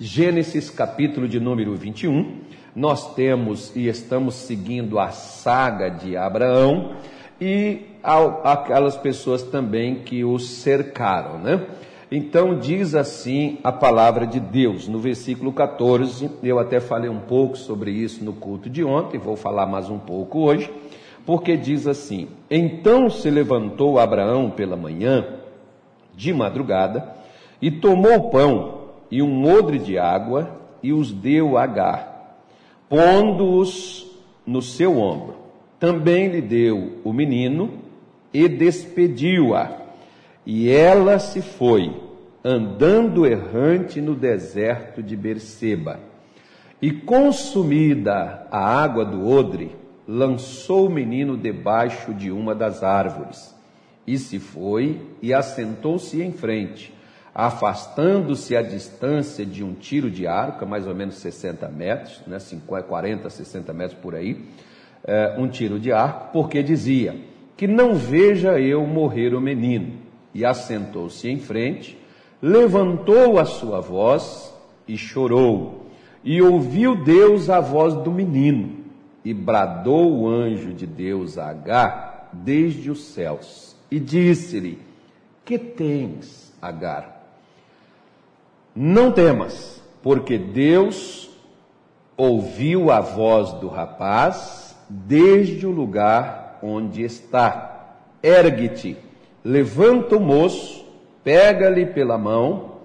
Gênesis capítulo de número 21. Nós temos e estamos seguindo a saga de Abraão e aquelas pessoas também que o cercaram, né? Então diz assim a palavra de Deus, no versículo 14, eu até falei um pouco sobre isso no culto de ontem, vou falar mais um pouco hoje, porque diz assim: Então se levantou Abraão pela manhã, de madrugada, e tomou pão e um odre de água, e os deu a Agar, pondo-os no seu ombro. Também lhe deu o menino e despediu-a e ela se foi, andando errante no deserto de Berseba. E consumida a água do odre, lançou o menino debaixo de uma das árvores. E se foi e assentou-se em frente, afastando-se a distância de um tiro de arco, mais ou menos 60 metros, né, 40, 60 metros por aí, é, um tiro de arco, porque dizia: Que não veja eu morrer o menino e assentou-se em frente, levantou a sua voz e chorou. E ouviu Deus a voz do menino, e bradou o anjo de Deus a Agar desde os céus, e disse-lhe: Que tens, Agar? Não temas, porque Deus ouviu a voz do rapaz desde o lugar onde está. Ergue-te Levanta o moço, pega-lhe pela mão,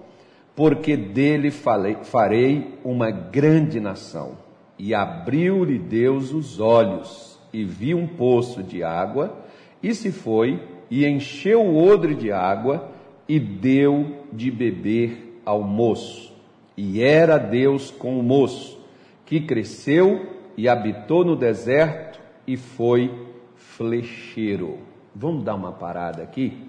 porque dele farei uma grande nação. E abriu-lhe Deus os olhos, e viu um poço de água, e se foi, e encheu o odre de água, e deu de beber ao moço. E era Deus com o moço, que cresceu e habitou no deserto, e foi flecheiro. Vamos dar uma parada aqui?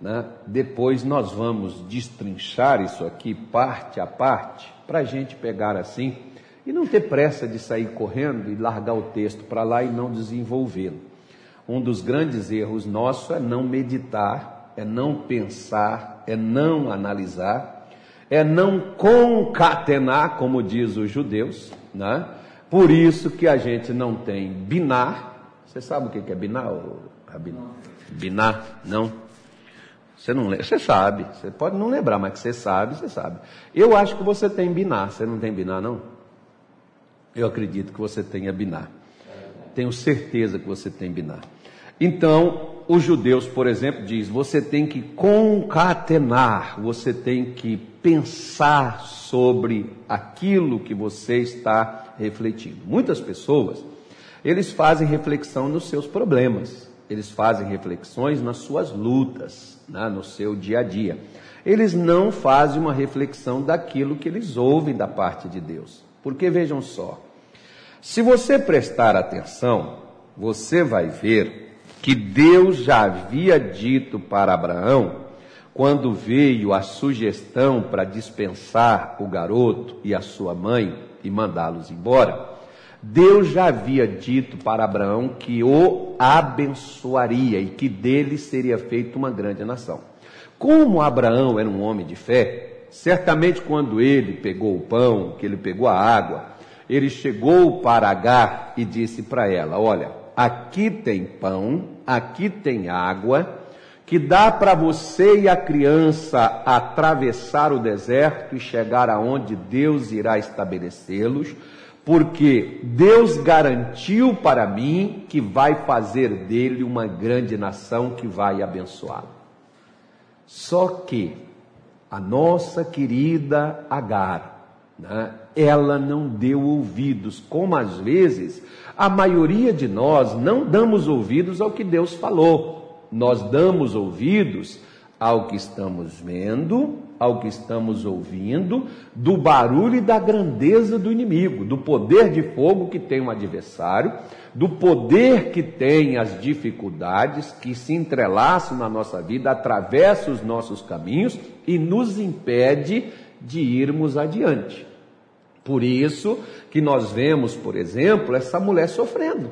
Né? Depois nós vamos destrinchar isso aqui parte a parte, para a gente pegar assim e não ter pressa de sair correndo e largar o texto para lá e não desenvolvê-lo. Um dos grandes erros nossos é não meditar, é não pensar, é não analisar, é não concatenar, como diz os judeus, né? Por isso que a gente não tem binar. Você sabe o que é binar? Binar? Não? Você não lembra? Você sabe. Você pode não lembrar, mas que você sabe, você sabe. Eu acho que você tem binar. Você não tem binar, não? Eu acredito que você tenha binar. Tenho certeza que você tem binar. Então, os judeus, por exemplo, diz: você tem que concatenar, você tem que pensar sobre aquilo que você está refletindo. Muitas pessoas, eles fazem reflexão nos seus problemas eles fazem reflexões nas suas lutas, né, no seu dia a dia. Eles não fazem uma reflexão daquilo que eles ouvem da parte de Deus. Porque vejam só, se você prestar atenção, você vai ver que Deus já havia dito para Abraão, quando veio a sugestão para dispensar o garoto e a sua mãe e mandá-los embora, Deus já havia dito para Abraão que o abençoaria e que dele seria feita uma grande nação. Como Abraão era um homem de fé, certamente quando ele pegou o pão, que ele pegou a água, ele chegou para Agar e disse para ela: Olha, aqui tem pão, aqui tem água, que dá para você e a criança atravessar o deserto e chegar aonde Deus irá estabelecê-los porque Deus garantiu para mim que vai fazer dele uma grande nação que vai abençoá-lo. Só que a nossa querida Agar, né, ela não deu ouvidos, como às vezes a maioria de nós não damos ouvidos ao que Deus falou, nós damos ouvidos ao que estamos vendo, ao que estamos ouvindo, do barulho e da grandeza do inimigo, do poder de fogo que tem um adversário, do poder que tem as dificuldades que se entrelaçam na nossa vida, atravessa os nossos caminhos e nos impede de irmos adiante. Por isso que nós vemos, por exemplo, essa mulher sofrendo.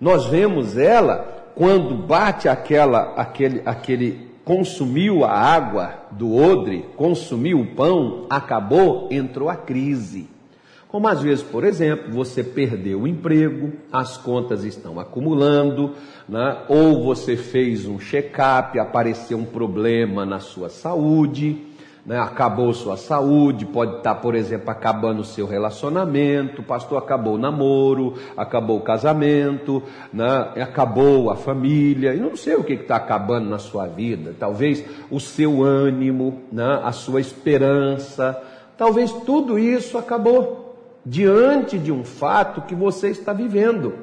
Nós vemos ela quando bate aquela, aquele, aquele consumiu a água do odre, consumiu o pão, acabou, entrou a crise. Como às vezes, por exemplo, você perdeu o emprego, as contas estão acumulando, né? ou você fez um check-up, apareceu um problema na sua saúde, né? acabou sua saúde, pode estar, por exemplo, acabando o seu relacionamento, pastor, acabou o namoro, acabou o casamento, né? acabou a família, e não sei o que está acabando na sua vida, talvez o seu ânimo, né? a sua esperança, talvez tudo isso acabou diante de um fato que você está vivendo.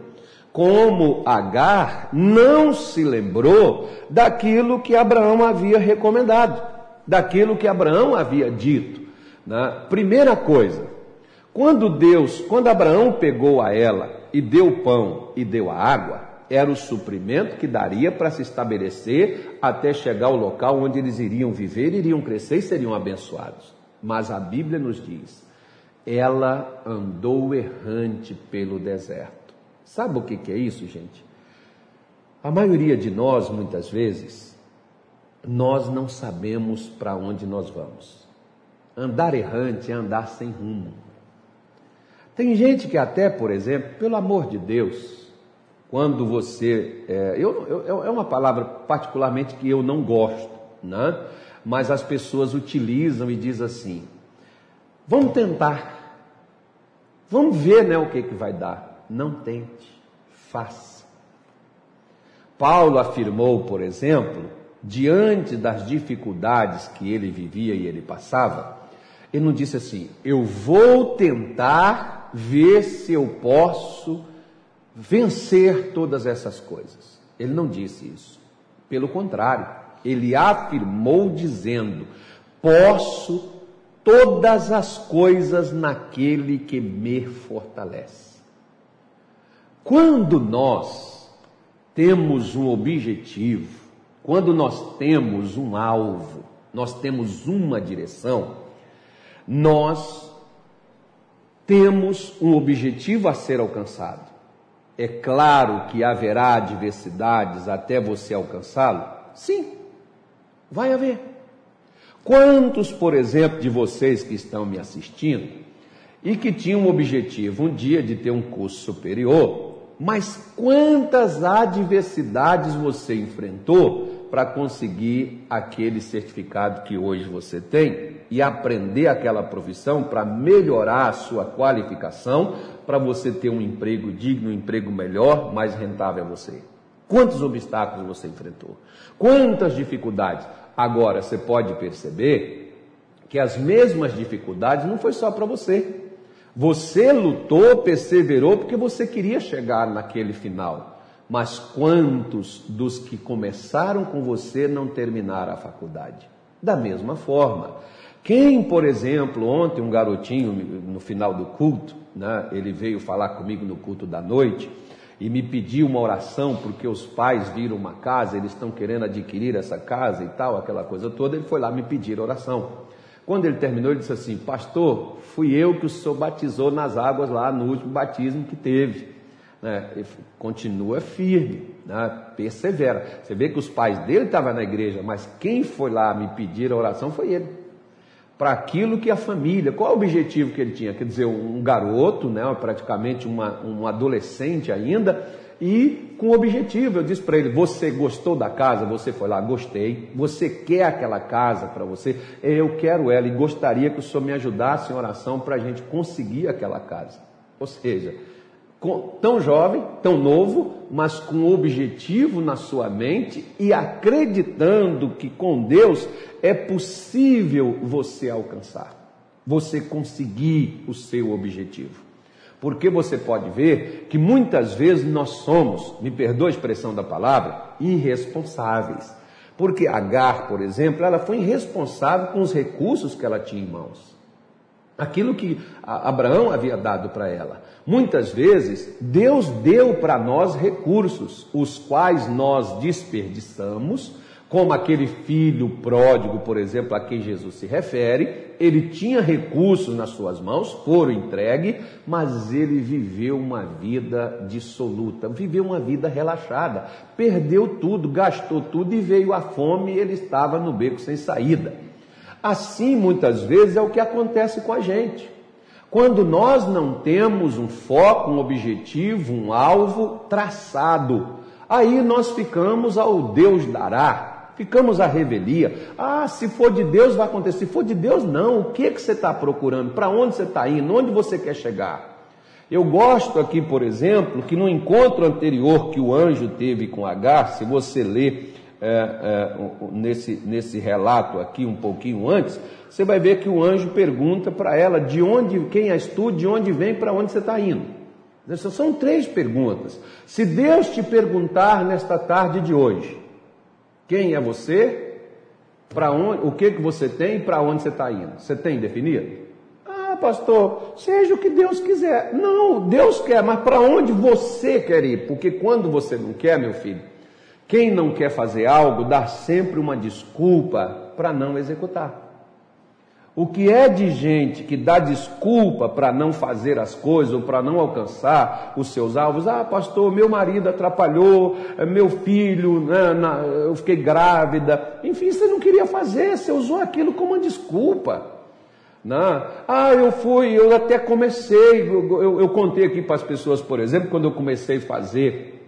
Como Agar não se lembrou daquilo que Abraão havia recomendado, daquilo que Abraão havia dito. Né? Primeira coisa, quando Deus, quando Abraão pegou a ela e deu o pão e deu a água, era o suprimento que daria para se estabelecer até chegar ao local onde eles iriam viver, iriam crescer e seriam abençoados. Mas a Bíblia nos diz ela andou errante pelo deserto. Sabe o que é isso, gente? A maioria de nós, muitas vezes, nós não sabemos para onde nós vamos. Andar errante é andar sem rumo. Tem gente que até, por exemplo, pelo amor de Deus, quando você. É, eu, eu, é uma palavra particularmente que eu não gosto, né? mas as pessoas utilizam e dizem assim: vamos tentar. Vamos ver né, o que, que vai dar. Não tente, faça. Paulo afirmou, por exemplo, diante das dificuldades que ele vivia e ele passava, ele não disse assim: Eu vou tentar ver se eu posso vencer todas essas coisas. Ele não disse isso. Pelo contrário, ele afirmou dizendo: Posso todas as coisas naquele que me fortalece. Quando nós temos um objetivo, quando nós temos um alvo, nós temos uma direção, nós temos um objetivo a ser alcançado. É claro que haverá adversidades até você alcançá-lo? Sim, vai haver. Quantos, por exemplo, de vocês que estão me assistindo e que tinham um objetivo um dia de ter um curso superior, mas quantas adversidades você enfrentou para conseguir aquele certificado que hoje você tem e aprender aquela profissão para melhorar a sua qualificação, para você ter um emprego digno, um emprego melhor, mais rentável a você? Quantos obstáculos você enfrentou? Quantas dificuldades? Agora, você pode perceber que as mesmas dificuldades não foi só para você. Você lutou, perseverou porque você queria chegar naquele final. Mas quantos dos que começaram com você não terminaram a faculdade? Da mesma forma. Quem, por exemplo, ontem um garotinho no final do culto, né, ele veio falar comigo no culto da noite, e me pediu uma oração porque os pais viram uma casa, eles estão querendo adquirir essa casa e tal, aquela coisa toda, ele foi lá me pedir oração. Quando ele terminou, ele disse assim: Pastor, fui eu que o senhor batizou nas águas lá no último batismo que teve. Né? continua firme, né? persevera. Você vê que os pais dele estavam na igreja, mas quem foi lá me pedir a oração foi ele para aquilo que a família, qual é o objetivo que ele tinha? Quer dizer, um garoto, né, praticamente uma, um adolescente ainda, e com objetivo. Eu disse para ele: Você gostou da casa? Você foi lá, gostei. Você quer aquela casa para você? Eu quero ela e gostaria que o senhor me ajudasse em oração para a gente conseguir aquela casa. Ou seja, tão jovem, tão novo, mas com objetivo na sua mente e acreditando que com Deus é possível você alcançar, você conseguir o seu objetivo. Porque você pode ver que muitas vezes nós somos, me perdoa a expressão da palavra, irresponsáveis. Porque Agar, por exemplo, ela foi irresponsável com os recursos que ela tinha em mãos. Aquilo que Abraão havia dado para ela. Muitas vezes, Deus deu para nós recursos, os quais nós desperdiçamos como aquele filho pródigo, por exemplo, a quem Jesus se refere, ele tinha recursos nas suas mãos, foram entregue, mas ele viveu uma vida dissoluta, viveu uma vida relaxada, perdeu tudo, gastou tudo e veio a fome e ele estava no beco sem saída. Assim, muitas vezes, é o que acontece com a gente. Quando nós não temos um foco, um objetivo, um alvo traçado, aí nós ficamos ao Deus dará, Ficamos à revelia. Ah, se for de Deus vai acontecer. Se for de Deus, não. O que, que você está procurando? Para onde você está indo? Onde você quer chegar? Eu gosto aqui, por exemplo, que no encontro anterior que o anjo teve com Agar, se você ler é, é, nesse, nesse relato aqui um pouquinho antes, você vai ver que o anjo pergunta para ela de onde, quem és tu, de onde vem, para onde você está indo. Essas são três perguntas. Se Deus te perguntar nesta tarde de hoje, quem é você? Para onde? O que que você tem? e Para onde você está indo? Você tem definido? Ah, pastor, seja o que Deus quiser. Não, Deus quer, mas para onde você quer ir? Porque quando você não quer, meu filho, quem não quer fazer algo dá sempre uma desculpa para não executar. O que é de gente que dá desculpa para não fazer as coisas ou para não alcançar os seus alvos? Ah, pastor, meu marido atrapalhou, é, meu filho, né, na, eu fiquei grávida. Enfim, você não queria fazer, você usou aquilo como uma desculpa. Né? Ah, eu fui, eu até comecei, eu, eu, eu contei aqui para as pessoas, por exemplo, quando eu comecei a fazer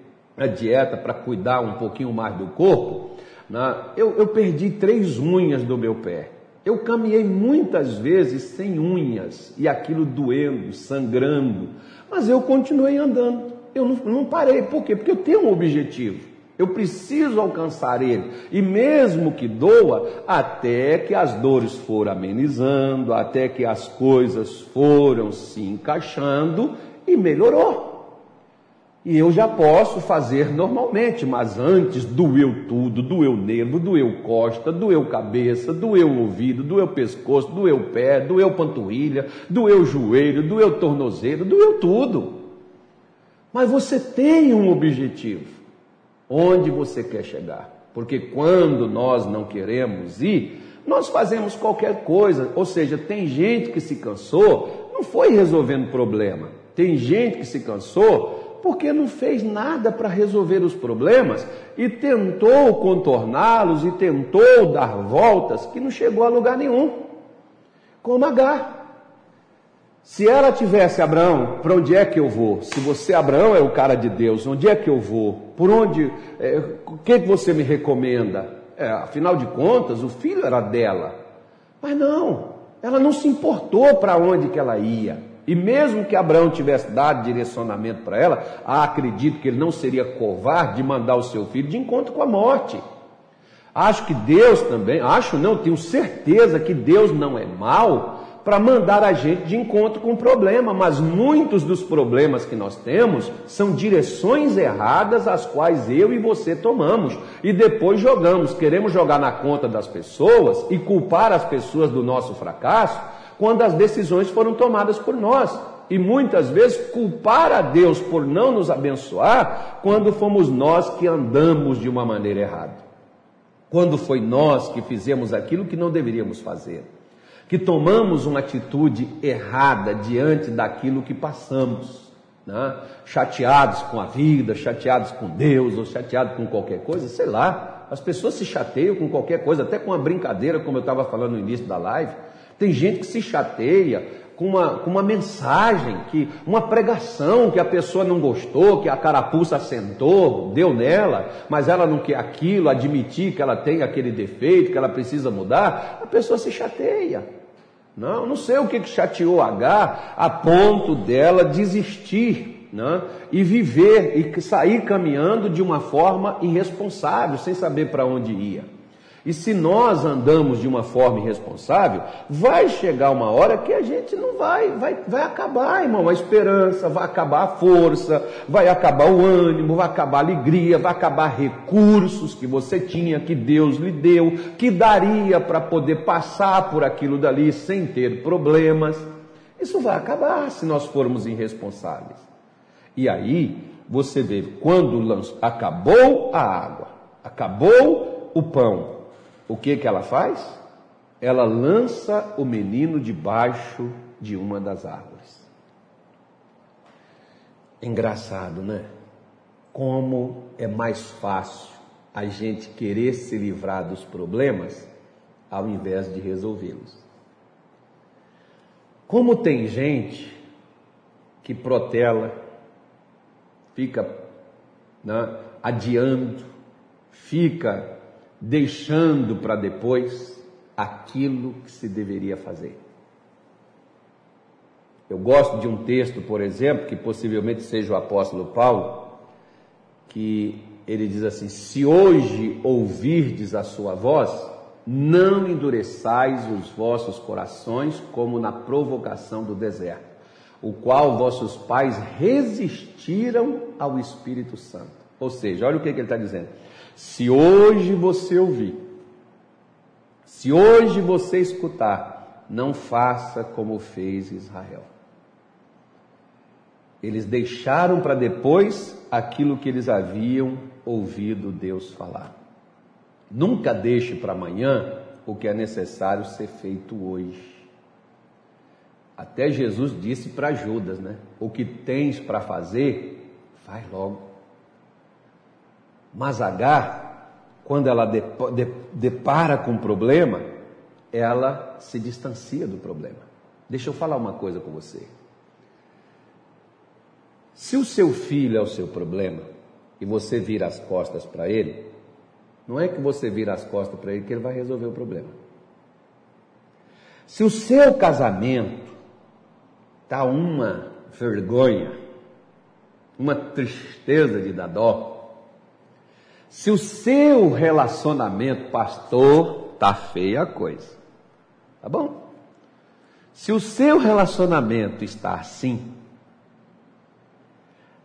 a dieta para cuidar um pouquinho mais do corpo, né, eu, eu perdi três unhas do meu pé. Eu caminhei muitas vezes sem unhas e aquilo doendo, sangrando, mas eu continuei andando. Eu não, não, parei. Por quê? Porque eu tenho um objetivo. Eu preciso alcançar ele. E mesmo que doa, até que as dores foram amenizando, até que as coisas foram se encaixando e melhorou. E eu já posso fazer normalmente, mas antes doeu tudo, doeu nervo, doeu costa, doeu cabeça, doeu ouvido, doeu pescoço, doeu pé, doeu panturrilha, doeu joelho, doeu tornozelo, doeu tudo. Mas você tem um objetivo. Onde você quer chegar? Porque quando nós não queremos ir, nós fazemos qualquer coisa. Ou seja, tem gente que se cansou, não foi resolvendo problema. Tem gente que se cansou porque não fez nada para resolver os problemas e tentou contorná-los e tentou dar voltas que não chegou a lugar nenhum. Como Agar. Se ela tivesse Abraão, para onde é que eu vou? Se você, Abraão, é o cara de Deus, onde é que eu vou? Por onde? É, o que, que você me recomenda? É, afinal de contas, o filho era dela. Mas não, ela não se importou para onde que ela ia. E mesmo que Abraão tivesse dado direcionamento para ela, acredito que ele não seria covarde de mandar o seu filho de encontro com a morte. Acho que Deus também, acho não, tenho certeza que Deus não é mau para mandar a gente de encontro com o problema, mas muitos dos problemas que nós temos são direções erradas as quais eu e você tomamos e depois jogamos, queremos jogar na conta das pessoas e culpar as pessoas do nosso fracasso quando as decisões foram tomadas por nós. E muitas vezes culpar a Deus por não nos abençoar quando fomos nós que andamos de uma maneira errada. Quando foi nós que fizemos aquilo que não deveríamos fazer. Que tomamos uma atitude errada diante daquilo que passamos. Né? Chateados com a vida, chateados com Deus, ou chateados com qualquer coisa, sei lá. As pessoas se chateiam com qualquer coisa, até com uma brincadeira, como eu estava falando no início da live. Tem gente que se chateia com uma, com uma mensagem, que uma pregação que a pessoa não gostou, que a carapuça sentou, deu nela, mas ela não quer aquilo, admitir que ela tem aquele defeito, que ela precisa mudar, a pessoa se chateia. Não, não sei o que, que chateou H a ponto dela desistir né? e viver e sair caminhando de uma forma irresponsável, sem saber para onde ia. E se nós andamos de uma forma irresponsável, vai chegar uma hora que a gente não vai, vai, vai acabar, irmão, a esperança, vai acabar a força, vai acabar o ânimo, vai acabar a alegria, vai acabar recursos que você tinha, que Deus lhe deu, que daria para poder passar por aquilo dali sem ter problemas. Isso vai acabar se nós formos irresponsáveis. E aí, você vê, quando acabou a água, acabou o pão, o que que ela faz? Ela lança o menino debaixo de uma das árvores. Engraçado, né? Como é mais fácil a gente querer se livrar dos problemas ao invés de resolvê-los. Como tem gente que protela, fica né, adiando, fica deixando para depois aquilo que se deveria fazer. Eu gosto de um texto, por exemplo, que possivelmente seja o apóstolo Paulo, que ele diz assim: Se hoje ouvirdes a sua voz, não endureçais os vossos corações como na provocação do deserto, o qual vossos pais resistiram ao Espírito Santo. Ou seja, olha o que, que ele está dizendo. Se hoje você ouvir, se hoje você escutar, não faça como fez Israel. Eles deixaram para depois aquilo que eles haviam ouvido Deus falar. Nunca deixe para amanhã o que é necessário ser feito hoje. Até Jesus disse para Judas, né? O que tens para fazer, faz logo. Mas Agar, quando ela depara com o problema, ela se distancia do problema. Deixa eu falar uma coisa com você. Se o seu filho é o seu problema e você vira as costas para ele, não é que você vira as costas para ele que ele vai resolver o problema. Se o seu casamento está uma vergonha, uma tristeza de dar dó, se o seu relacionamento, pastor, tá feia a coisa. Tá bom? Se o seu relacionamento está assim,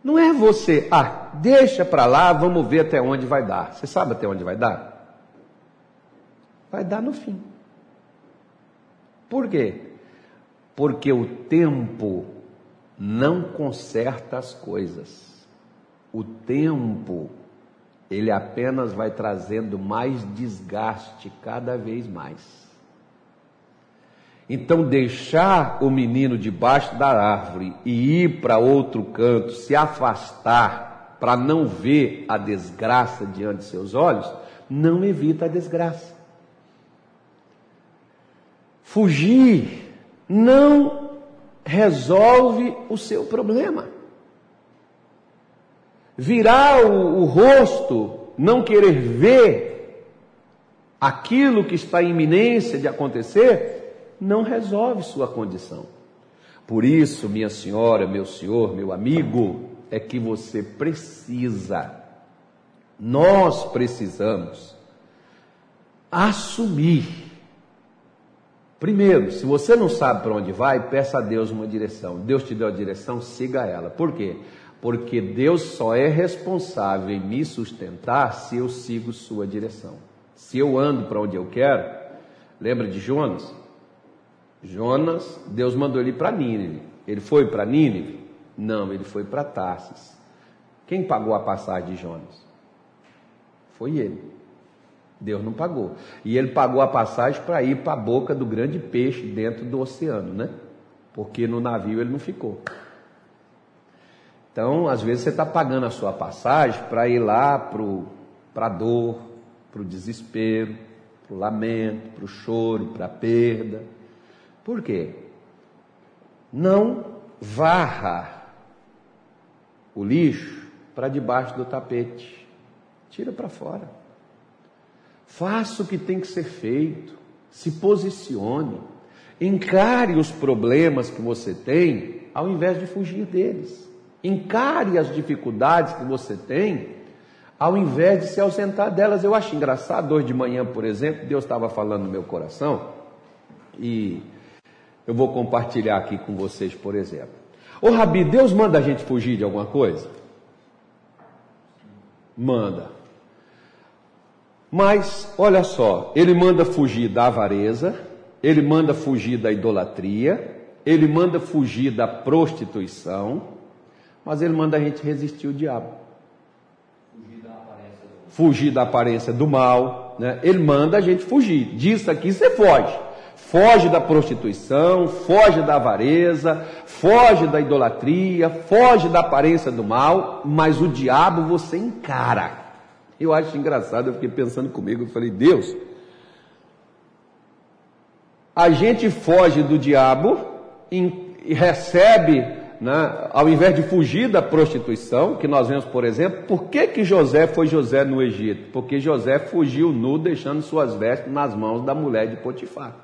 não é você, ah, deixa para lá, vamos ver até onde vai dar. Você sabe até onde vai dar? Vai dar no fim. Por quê? Porque o tempo não conserta as coisas. O tempo ele apenas vai trazendo mais desgaste cada vez mais. Então, deixar o menino debaixo da árvore e ir para outro canto, se afastar para não ver a desgraça diante de seus olhos, não evita a desgraça. Fugir não resolve o seu problema virar o, o rosto, não querer ver aquilo que está em iminência de acontecer, não resolve sua condição. Por isso, minha senhora, meu senhor, meu amigo, é que você precisa, nós precisamos assumir. Primeiro, se você não sabe para onde vai, peça a Deus uma direção. Deus te deu a direção, siga ela. Por quê? Porque Deus só é responsável em me sustentar se eu sigo sua direção. Se eu ando para onde eu quero, lembra de Jonas? Jonas, Deus mandou ele para Nínive. Ele foi para Nínive? Não, ele foi para Tarsis. Quem pagou a passagem de Jonas? Foi ele. Deus não pagou. E ele pagou a passagem para ir para a boca do grande peixe dentro do oceano, né? Porque no navio ele não ficou. Então, às vezes você está pagando a sua passagem para ir lá para a dor, para o desespero, para o lamento, para o choro, para a perda. Por quê? Não varra o lixo para debaixo do tapete. Tira para fora. Faça o que tem que ser feito. Se posicione. Encare os problemas que você tem ao invés de fugir deles. Encare as dificuldades que você tem, ao invés de se ausentar delas. Eu acho engraçado, hoje de manhã, por exemplo, Deus estava falando no meu coração, e eu vou compartilhar aqui com vocês, por exemplo. Ô Rabi, Deus manda a gente fugir de alguma coisa? Manda. Mas, olha só, ele manda fugir da avareza, ele manda fugir da idolatria, ele manda fugir da prostituição, mas ele manda a gente resistir o diabo. Fugir da aparência do, Fugir da aparência do mal. né? ele manda a gente fugir. Disso aqui você foge. Foge da prostituição, foge da avareza, foge da idolatria, foge da aparência do mal, mas o diabo você encara. Eu acho engraçado, eu fiquei pensando comigo, eu falei, Deus, a gente foge do diabo e recebe, né, ao invés de fugir da prostituição, que nós vemos, por exemplo, por que, que José foi José no Egito? Porque José fugiu nu, deixando suas vestes nas mãos da mulher de Potifar.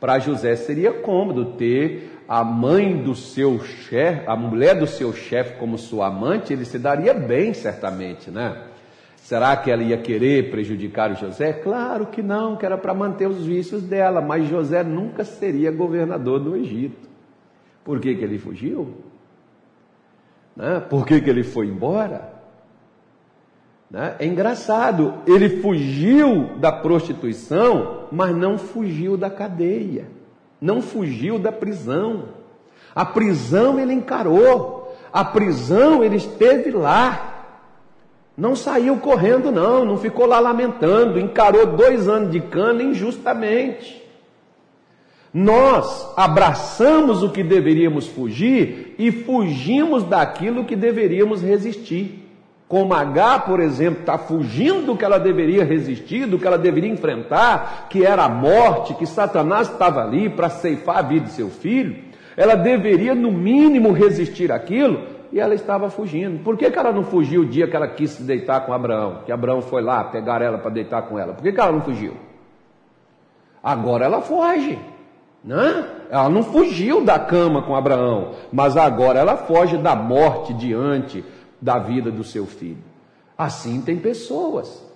Para José seria cômodo ter a mãe do seu chefe, a mulher do seu chefe como sua amante, ele se daria bem, certamente, né? Será que ela ia querer prejudicar o José? Claro que não, que era para manter os vícios dela, mas José nunca seria governador do Egito. Por que, que ele fugiu? Né? Por que, que ele foi embora? Né? É engraçado, ele fugiu da prostituição, mas não fugiu da cadeia, não fugiu da prisão. A prisão ele encarou, a prisão ele esteve lá. Não saiu correndo, não, não ficou lá lamentando, encarou dois anos de cana injustamente. Nós abraçamos o que deveríamos fugir e fugimos daquilo que deveríamos resistir. Como H, por exemplo, está fugindo do que ela deveria resistir, do que ela deveria enfrentar, que era a morte, que Satanás estava ali para ceifar a vida de seu filho, ela deveria, no mínimo, resistir aquilo, e ela estava fugindo. Por que, que ela não fugiu o dia que ela quis se deitar com Abraão? Que Abraão foi lá pegar ela para deitar com ela. Por que, que ela não fugiu? Agora ela foge. Né? Ela não fugiu da cama com Abraão, mas agora ela foge da morte diante da vida do seu filho. Assim tem pessoas.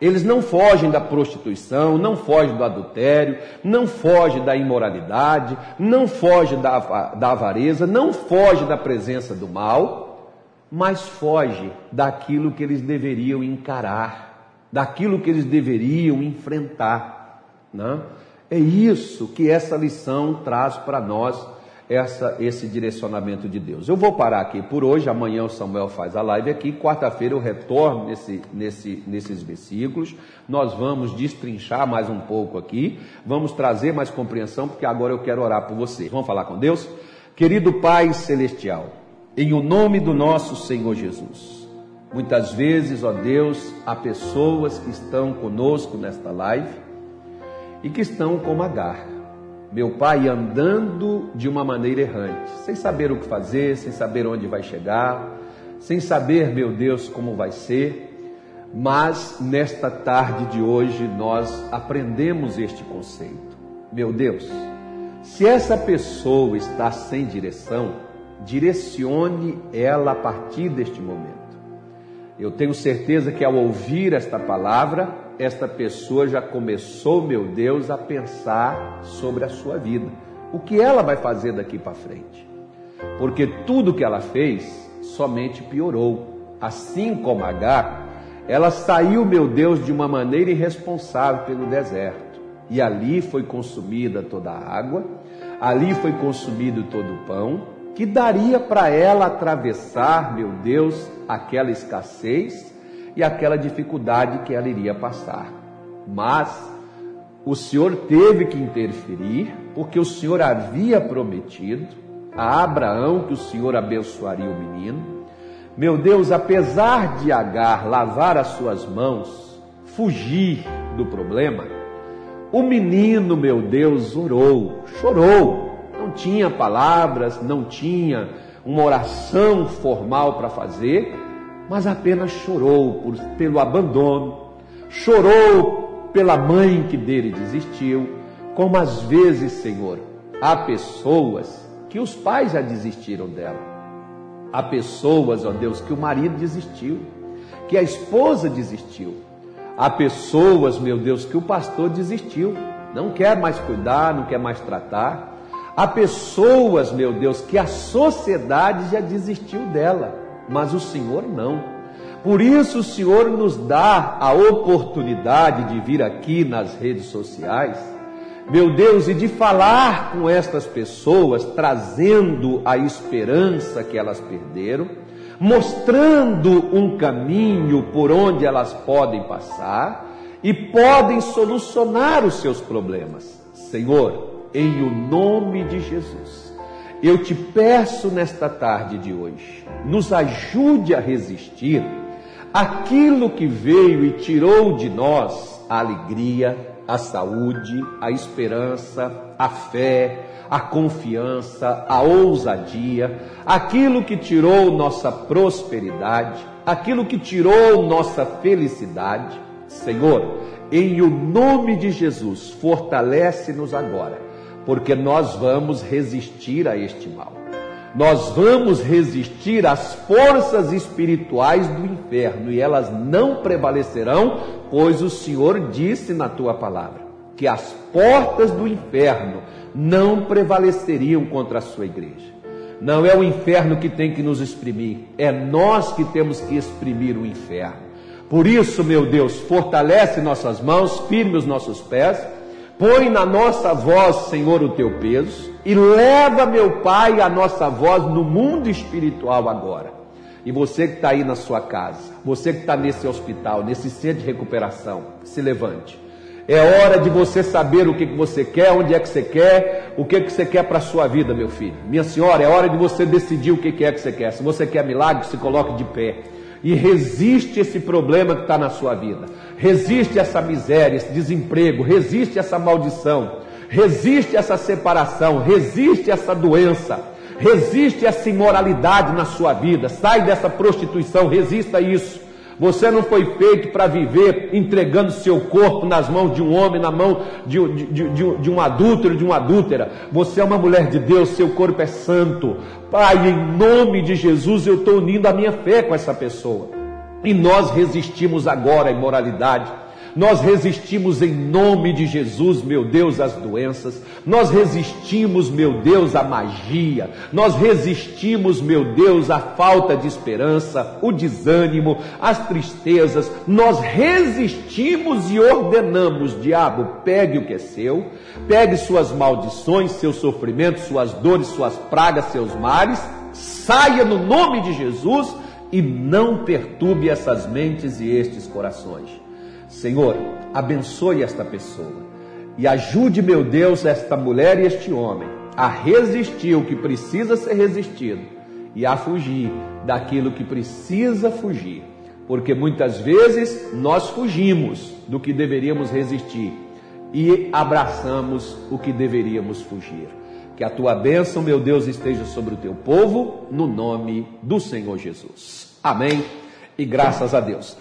Eles não fogem da prostituição, não fogem do adultério, não fogem da imoralidade, não fogem da, da avareza, não fogem da presença do mal, mas foge daquilo que eles deveriam encarar, daquilo que eles deveriam enfrentar. Né? É isso que essa lição traz para nós essa, esse direcionamento de Deus. Eu vou parar aqui por hoje, amanhã o Samuel faz a live aqui, quarta-feira eu retorno nesse, nesse, nesses versículos, nós vamos destrinchar mais um pouco aqui, vamos trazer mais compreensão, porque agora eu quero orar por você. Vamos falar com Deus? Querido Pai Celestial, em o nome do nosso Senhor Jesus, muitas vezes, ó Deus, há pessoas que estão conosco nesta live e que estão como Agar meu pai andando de uma maneira errante, sem saber o que fazer, sem saber onde vai chegar, sem saber, meu Deus, como vai ser. Mas nesta tarde de hoje nós aprendemos este conceito. Meu Deus, se essa pessoa está sem direção, direcione ela a partir deste momento. Eu tenho certeza que ao ouvir esta palavra, esta pessoa já começou, meu Deus, a pensar sobre a sua vida. O que ela vai fazer daqui para frente? Porque tudo que ela fez somente piorou. Assim como Agar, ela saiu, meu Deus, de uma maneira irresponsável pelo deserto. E ali foi consumida toda a água, ali foi consumido todo o pão, que daria para ela atravessar, meu Deus, aquela escassez e aquela dificuldade que ela iria passar. Mas o Senhor teve que interferir, porque o Senhor havia prometido a Abraão que o Senhor abençoaria o menino. Meu Deus, apesar de Agar lavar as suas mãos, fugir do problema, o menino, meu Deus, orou, chorou. Não tinha palavras, não tinha uma oração formal para fazer, mas apenas chorou por, pelo abandono, chorou pela mãe que dele desistiu, como às vezes, Senhor, há pessoas que os pais já desistiram dela. Há pessoas, ó Deus, que o marido desistiu, que a esposa desistiu. Há pessoas, meu Deus, que o pastor desistiu, não quer mais cuidar, não quer mais tratar. Há pessoas, meu Deus, que a sociedade já desistiu dela mas o Senhor não. Por isso o Senhor nos dá a oportunidade de vir aqui nas redes sociais, meu Deus, e de falar com estas pessoas, trazendo a esperança que elas perderam, mostrando um caminho por onde elas podem passar e podem solucionar os seus problemas. Senhor, em o nome de Jesus, eu te peço nesta tarde de hoje, nos ajude a resistir aquilo que veio e tirou de nós a alegria, a saúde, a esperança, a fé, a confiança, a ousadia, aquilo que tirou nossa prosperidade, aquilo que tirou nossa felicidade. Senhor, em o nome de Jesus, fortalece-nos agora, porque nós vamos resistir a este mal. Nós vamos resistir às forças espirituais do inferno e elas não prevalecerão, pois o Senhor disse na tua palavra que as portas do inferno não prevaleceriam contra a sua igreja. Não é o inferno que tem que nos exprimir, é nós que temos que exprimir o inferno. Por isso, meu Deus, fortalece nossas mãos, firme os nossos pés, põe na nossa voz, Senhor, o teu peso e leva, meu Pai, a nossa voz no mundo espiritual agora. E você que está aí na sua casa, você que está nesse hospital, nesse centro de recuperação, se levante é hora de você saber o que, que você quer, onde é que você quer, o que, que você quer para a sua vida, meu filho. Minha senhora, é hora de você decidir o que, que é que você quer. Se você quer milagre, se coloque de pé. E resiste esse problema que está na sua vida. Resiste essa miséria, esse desemprego. Resiste essa maldição. Resiste essa separação. Resiste essa doença. Resiste essa imoralidade na sua vida. Sai dessa prostituição. Resista isso. Você não foi feito para viver entregando seu corpo nas mãos de um homem, na mão de, de, de, de um adúltero, de uma adúltera. Você é uma mulher de Deus, seu corpo é santo. Pai, em nome de Jesus, eu estou unindo a minha fé com essa pessoa. E nós resistimos agora à imoralidade nós resistimos em nome de Jesus, meu Deus, às doenças. Nós resistimos, meu Deus, à magia. Nós resistimos, meu Deus, à falta de esperança, o desânimo, as tristezas. Nós resistimos e ordenamos, diabo, pegue o que é seu, pegue suas maldições, seus sofrimentos, suas dores, suas pragas, seus males, saia no nome de Jesus e não perturbe essas mentes e estes corações. Senhor, abençoe esta pessoa e ajude, meu Deus, esta mulher e este homem a resistir o que precisa ser resistido e a fugir daquilo que precisa fugir. Porque muitas vezes nós fugimos do que deveríamos resistir e abraçamos o que deveríamos fugir. Que a tua bênção, meu Deus, esteja sobre o teu povo, no nome do Senhor Jesus. Amém e graças a Deus.